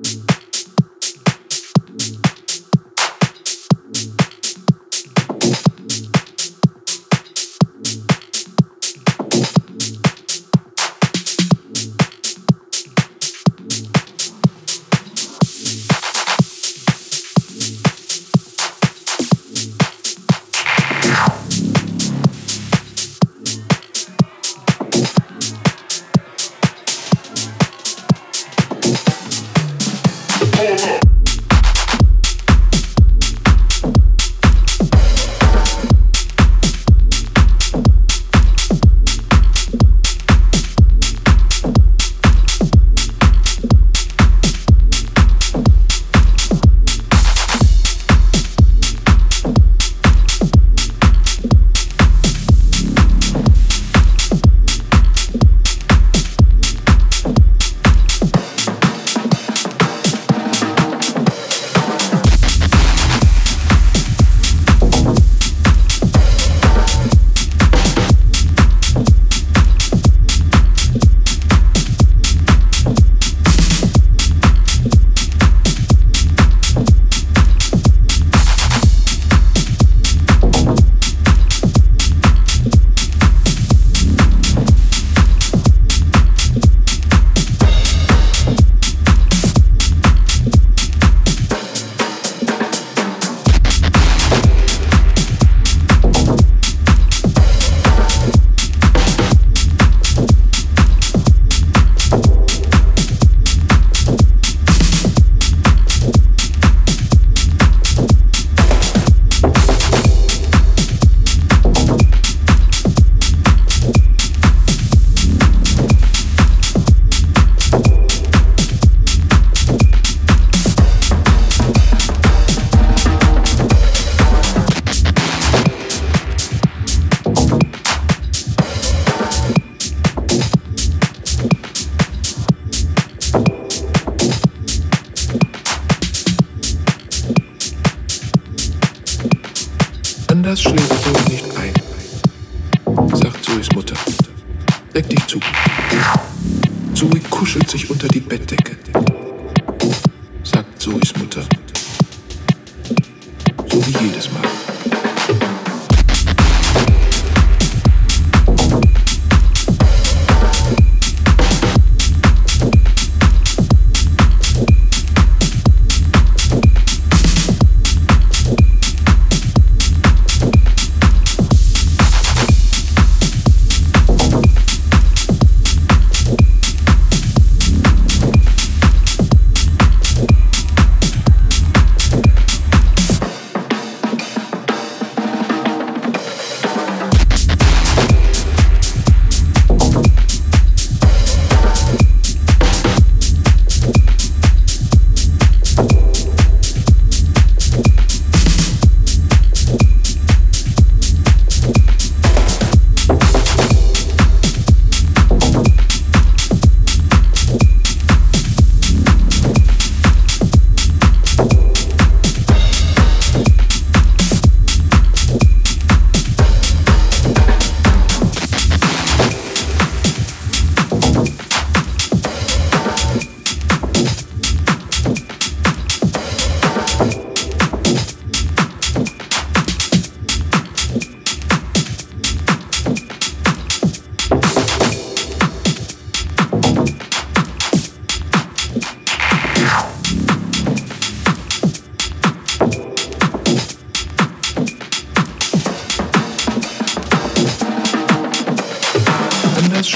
Mm-hmm.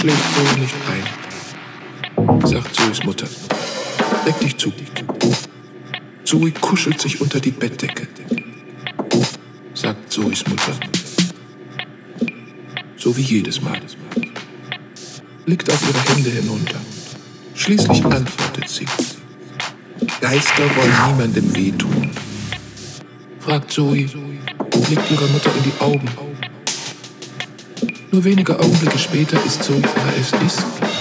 schläft wohl nicht ein, sagt Zoes Mutter. Deck dich zu. Zoe kuschelt sich unter die Bettdecke, sagt Zoes Mutter. So wie jedes Mal. Blickt auf ihre Hände hinunter. Schließlich antwortet sie. Geister wollen niemandem wehtun. Fragt Zoe, blickt ihrer Mutter in die Augen auf. Nur wenige Augenblicke später ist so, wie es ist.